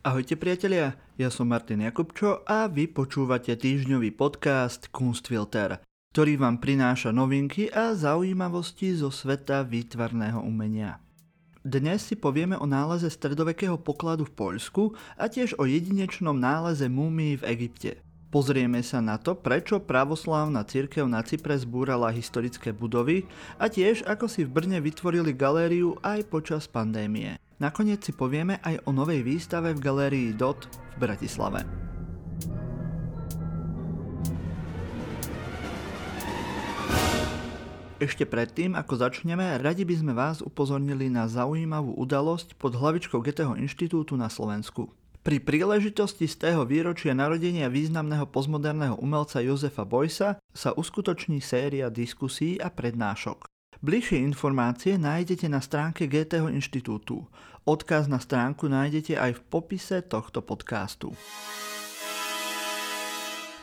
Ahojte priatelia, ja som Martin Jakubčo a vy počúvate týždňový podcast Kunstfilter, ktorý vám prináša novinky a zaujímavosti zo sveta výtvarného umenia. Dnes si povieme o náleze stredovekého pokladu v Poľsku a tiež o jedinečnom náleze múmii v Egypte. Pozrieme sa na to, prečo pravoslávna církev na Cypre zbúrala historické budovy a tiež ako si v Brne vytvorili galériu aj počas pandémie. Nakoniec si povieme aj o novej výstave v galérii DOT v Bratislave. Ešte predtým, ako začneme, radi by sme vás upozornili na zaujímavú udalosť pod hlavičkou Goetheho inštitútu na Slovensku. Pri príležitosti z tého výročia narodenia významného postmoderného umelca Jozefa Boysa sa uskutoční séria diskusí a prednášok. Bližšie informácie nájdete na stránke GTH inštitútu. Odkaz na stránku nájdete aj v popise tohto podcastu.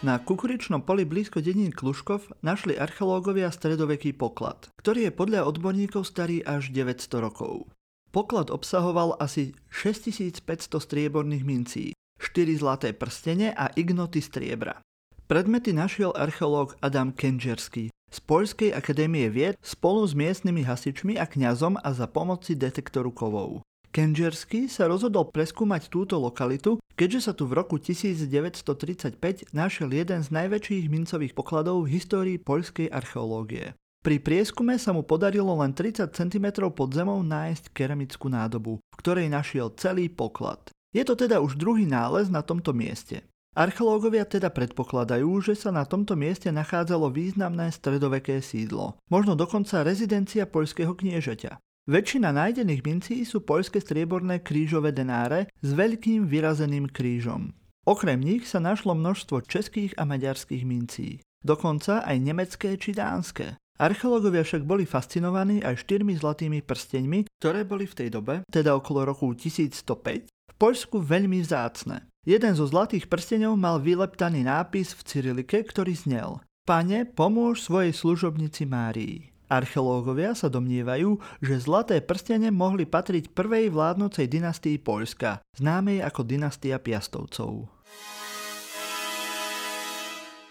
Na kukuričnom poli blízko dedín Kluškov našli archeológovia stredoveký poklad, ktorý je podľa odborníkov starý až 900 rokov. Poklad obsahoval asi 6500 strieborných mincí, 4 zlaté prstene a ignoty striebra. Predmety našiel archeológ Adam Kenžerský, z Poľskej akadémie vied spolu s miestnymi hasičmi a kňazom a za pomoci detektoru kovov. Kenžersky sa rozhodol preskúmať túto lokalitu, keďže sa tu v roku 1935 našiel jeden z najväčších mincových pokladov v histórii poľskej archeológie. Pri prieskume sa mu podarilo len 30 cm pod zemou nájsť keramickú nádobu, v ktorej našiel celý poklad. Je to teda už druhý nález na tomto mieste. Archeológovia teda predpokladajú, že sa na tomto mieste nachádzalo významné stredoveké sídlo, možno dokonca rezidencia poľského kniežaťa. Väčšina nájdených mincí sú poľské strieborné krížové denáre s veľkým vyrazeným krížom. Okrem nich sa našlo množstvo českých a maďarských mincí, dokonca aj nemecké či dánske. Archeológovia však boli fascinovaní aj štyrmi zlatými prsteňmi, ktoré boli v tej dobe, teda okolo roku 1105, v Poľsku veľmi vzácne. Jeden zo zlatých prstenov mal vyleptaný nápis v cyrilike, ktorý znel Pane, pomôž svojej služobnici Márii. Archeológovia sa domnievajú, že zlaté prstene mohli patriť prvej vládnocej dynastii Poľska, známej ako dynastia Piastovcov.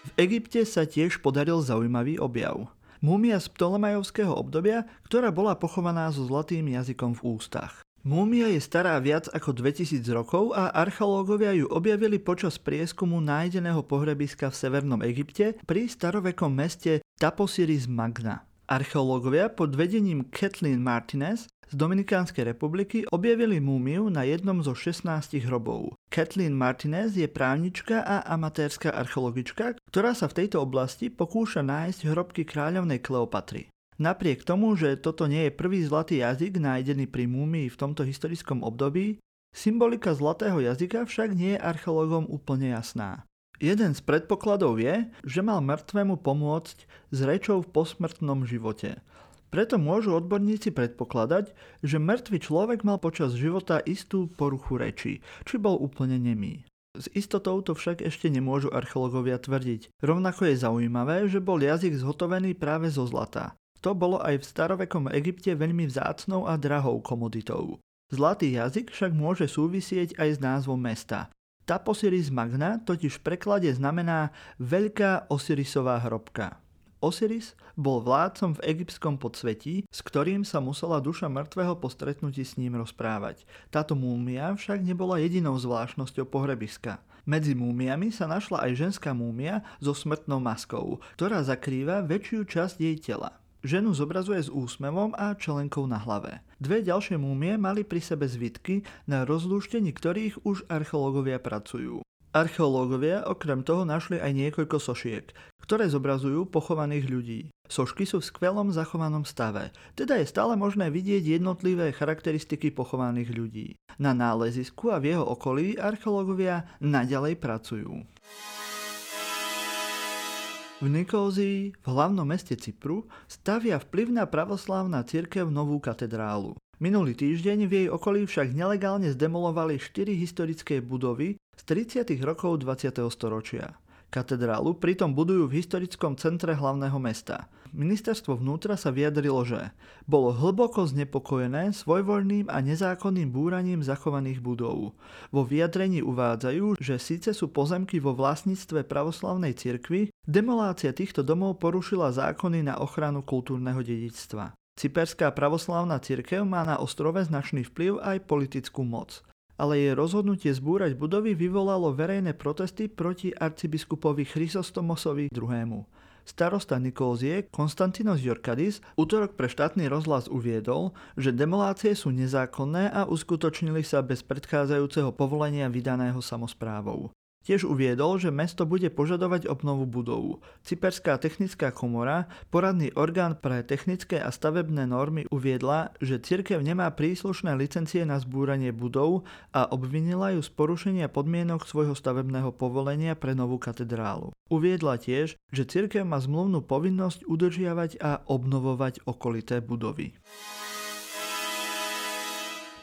V Egypte sa tiež podaril zaujímavý objav. Múmia z Ptolemajovského obdobia, ktorá bola pochovaná so zlatým jazykom v ústach. Múmia je stará viac ako 2000 rokov a archeológovia ju objavili počas prieskumu nájdeného pohrebiska v Severnom Egypte pri starovekom meste Taposiris Magna. Archeológovia pod vedením Kathleen Martinez z Dominikánskej republiky objavili múmiu na jednom zo 16 hrobov. Kathleen Martinez je právnička a amatérska archeologička, ktorá sa v tejto oblasti pokúša nájsť hrobky kráľovnej Kleopatry. Napriek tomu, že toto nie je prvý zlatý jazyk nájdený pri múmii v tomto historickom období, symbolika zlatého jazyka však nie je archeológom úplne jasná. Jeden z predpokladov je, že mal mŕtvemu pomôcť s rečou v posmrtnom živote. Preto môžu odborníci predpokladať, že mŕtvy človek mal počas života istú poruchu reči, či bol úplne nemý. S istotou to však ešte nemôžu archeológovia tvrdiť. Rovnako je zaujímavé, že bol jazyk zhotovený práve zo zlata. To bolo aj v starovekom Egypte veľmi vzácnou a drahou komoditou. Zlatý jazyk však môže súvisieť aj s názvom mesta. Taposiris Magna totiž v preklade znamená Veľká Osirisová hrobka. Osiris bol vládcom v egyptskom podsvetí, s ktorým sa musela duša mŕtvého po stretnutí s ním rozprávať. Táto múmia však nebola jedinou zvláštnosťou pohrebiska. Medzi múmiami sa našla aj ženská múmia so smrtnou maskou, ktorá zakrýva väčšiu časť jej tela. Ženu zobrazuje s úsmevom a čelenkou na hlave. Dve ďalšie múmie mali pri sebe zvitky, na rozlúštení ktorých už archeológovia pracujú. Archeológovia okrem toho našli aj niekoľko sošiek, ktoré zobrazujú pochovaných ľudí. Sošky sú v skvelom zachovanom stave, teda je stále možné vidieť jednotlivé charakteristiky pochovaných ľudí. Na nálezisku a v jeho okolí archeológovia naďalej pracujú. V Nikózii, v hlavnom meste Cypru, stavia vplyvná pravoslávna cirkev novú katedrálu. Minulý týždeň v jej okolí však nelegálne zdemolovali 4 historické budovy z 30. rokov 20. storočia. Katedrálu pritom budujú v historickom centre hlavného mesta. Ministerstvo vnútra sa vyjadrilo, že bolo hlboko znepokojené svojvoľným a nezákonným búraním zachovaných budov. Vo vyjadrení uvádzajú, že síce sú pozemky vo vlastníctve pravoslavnej cirkvi, demolácia týchto domov porušila zákony na ochranu kultúrneho dedičstva. Cyperská pravoslavná cirkev má na ostrove značný vplyv aj politickú moc ale jej rozhodnutie zbúrať budovy vyvolalo verejné protesty proti arcibiskupovi Chrysostomosovi II. Starosta Nikolzie Konstantinos Jorkadis útorok pre štátny rozhlas uviedol, že demolácie sú nezákonné a uskutočnili sa bez predchádzajúceho povolenia vydaného samozprávou. Tiež uviedol, že mesto bude požadovať obnovu budovu. Cyperská technická komora, poradný orgán pre technické a stavebné normy uviedla, že cirkev nemá príslušné licencie na zbúranie budov a obvinila ju z porušenia podmienok svojho stavebného povolenia pre novú katedrálu. Uviedla tiež, že cirkev má zmluvnú povinnosť udržiavať a obnovovať okolité budovy.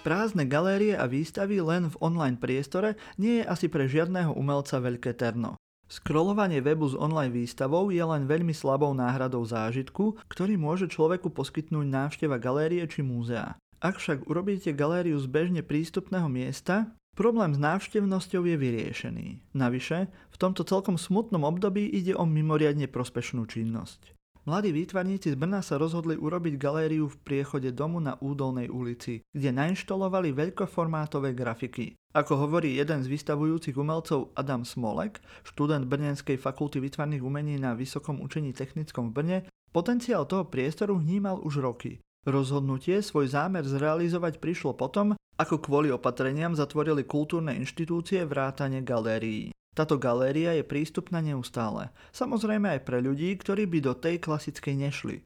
Prázdne galérie a výstavy len v online priestore nie je asi pre žiadného umelca veľké terno. Scrollovanie webu s online výstavou je len veľmi slabou náhradou zážitku, ktorý môže človeku poskytnúť návšteva galérie či múzea. Ak však urobíte galériu z bežne prístupného miesta, problém s návštevnosťou je vyriešený. Navyše, v tomto celkom smutnom období ide o mimoriadne prospešnú činnosť. Mladí výtvarníci z Brna sa rozhodli urobiť galériu v priechode domu na Údolnej ulici, kde nainštalovali veľkoformátové grafiky. Ako hovorí jeden z vystavujúcich umelcov Adam Smolek, študent Brnenskej fakulty výtvarných umení na Vysokom učení technickom v Brne, potenciál toho priestoru vnímal už roky. Rozhodnutie svoj zámer zrealizovať prišlo potom, ako kvôli opatreniam zatvorili kultúrne inštitúcie vrátane galérií. Táto galéria je prístupná neustále. Samozrejme aj pre ľudí, ktorí by do tej klasickej nešli.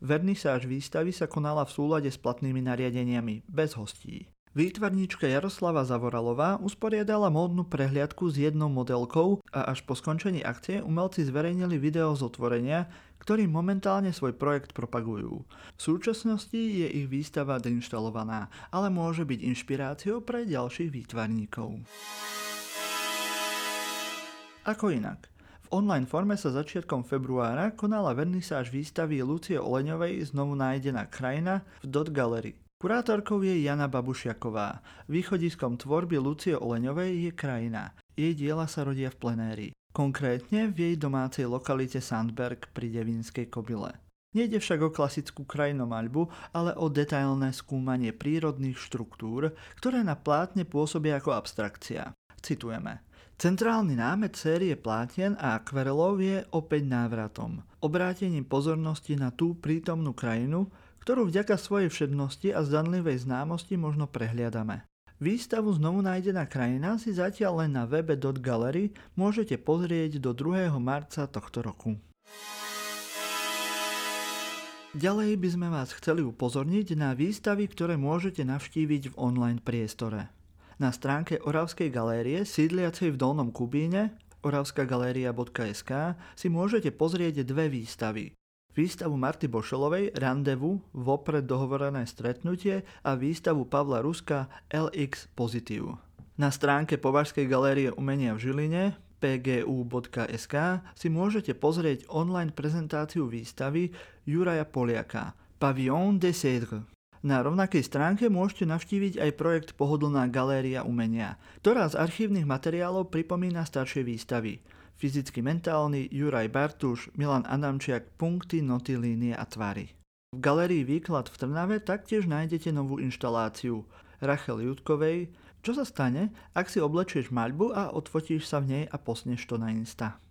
Vernisáž výstavy sa konala v súlade s platnými nariadeniami, bez hostí. Výtvarníčka Jaroslava Zavoralová usporiadala módnu prehliadku s jednou modelkou a až po skončení akcie umelci zverejnili video z otvorenia, ktorý momentálne svoj projekt propagujú. V súčasnosti je ich výstava deinštalovaná, ale môže byť inšpiráciou pre ďalších výtvarníkov. Ako inak. V online forme sa začiatkom februára konala vernisáž výstavy Lucie Oleňovej znovu nájdená krajina v Dot Gallery. Kurátorkou je Jana Babušiaková. Východiskom tvorby Lucie Oleňovej je krajina. Jej diela sa rodia v plenéri. Konkrétne v jej domácej lokalite Sandberg pri Devinskej kobyle. Nejde však o klasickú krajinomaľbu, ale o detailné skúmanie prírodných štruktúr, ktoré na plátne pôsobia ako abstrakcia. Citujeme. Centrálny námet série plátien a akvarelov je opäť návratom. Obrátením pozornosti na tú prítomnú krajinu, ktorú vďaka svojej všednosti a zdanlivej známosti možno prehliadame. Výstavu znovu nájdená krajina si zatiaľ len na webe .gallery môžete pozrieť do 2. marca tohto roku. Ďalej by sme vás chceli upozorniť na výstavy, ktoré môžete navštíviť v online priestore. Na stránke Oravskej galérie sídliacej v Dolnom Kubíne oravskagaléria.sk si môžete pozrieť dve výstavy. Výstavu Marty Bošelovej Randevu, vopred dohovorené stretnutie a výstavu Pavla Ruska LX Pozitív. Na stránke Považskej galérie umenia v Žiline pgu.sk si môžete pozrieť online prezentáciu výstavy Juraja Poliaka Pavillon de Cèdre. Na rovnakej stránke môžete navštíviť aj projekt Pohodlná galéria umenia, ktorá z archívnych materiálov pripomína staršie výstavy. Fyzicky mentálny Juraj Bartuš, Milan Adamčiak, punkty, noty, línie a tvary. V galérii Výklad v Trnave taktiež nájdete novú inštaláciu Rachel Jutkovej, čo sa stane, ak si oblečieš maľbu a odfotíš sa v nej a posneš to na Insta.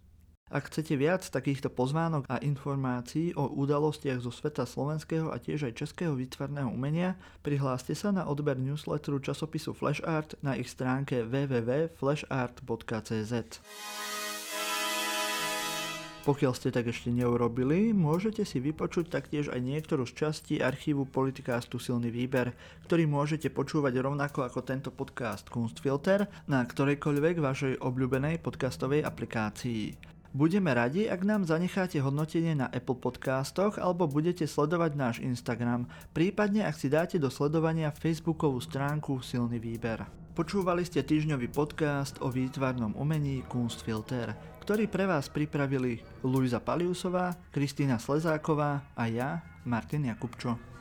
Ak chcete viac takýchto pozvánok a informácií o udalostiach zo sveta slovenského a tiež aj českého výtvarného umenia, prihláste sa na odber newsletteru časopisu Flashart na ich stránke www.flashart.cz. Pokiaľ ste tak ešte neurobili, môžete si vypočuť taktiež aj niektorú z častí archívu Politikástu Silný výber, ktorý môžete počúvať rovnako ako tento podcast Kunstfilter na ktorejkoľvek vašej obľúbenej podcastovej aplikácii. Budeme radi, ak nám zanecháte hodnotenie na Apple podcastoch alebo budete sledovať náš Instagram, prípadne ak si dáte do sledovania Facebookovú stránku Silný výber. Počúvali ste týždňový podcast o výtvarnom umení Kunstfilter, ktorý pre vás pripravili Luisa Paliusová, Kristýna Slezáková a ja, Martin Jakubčo.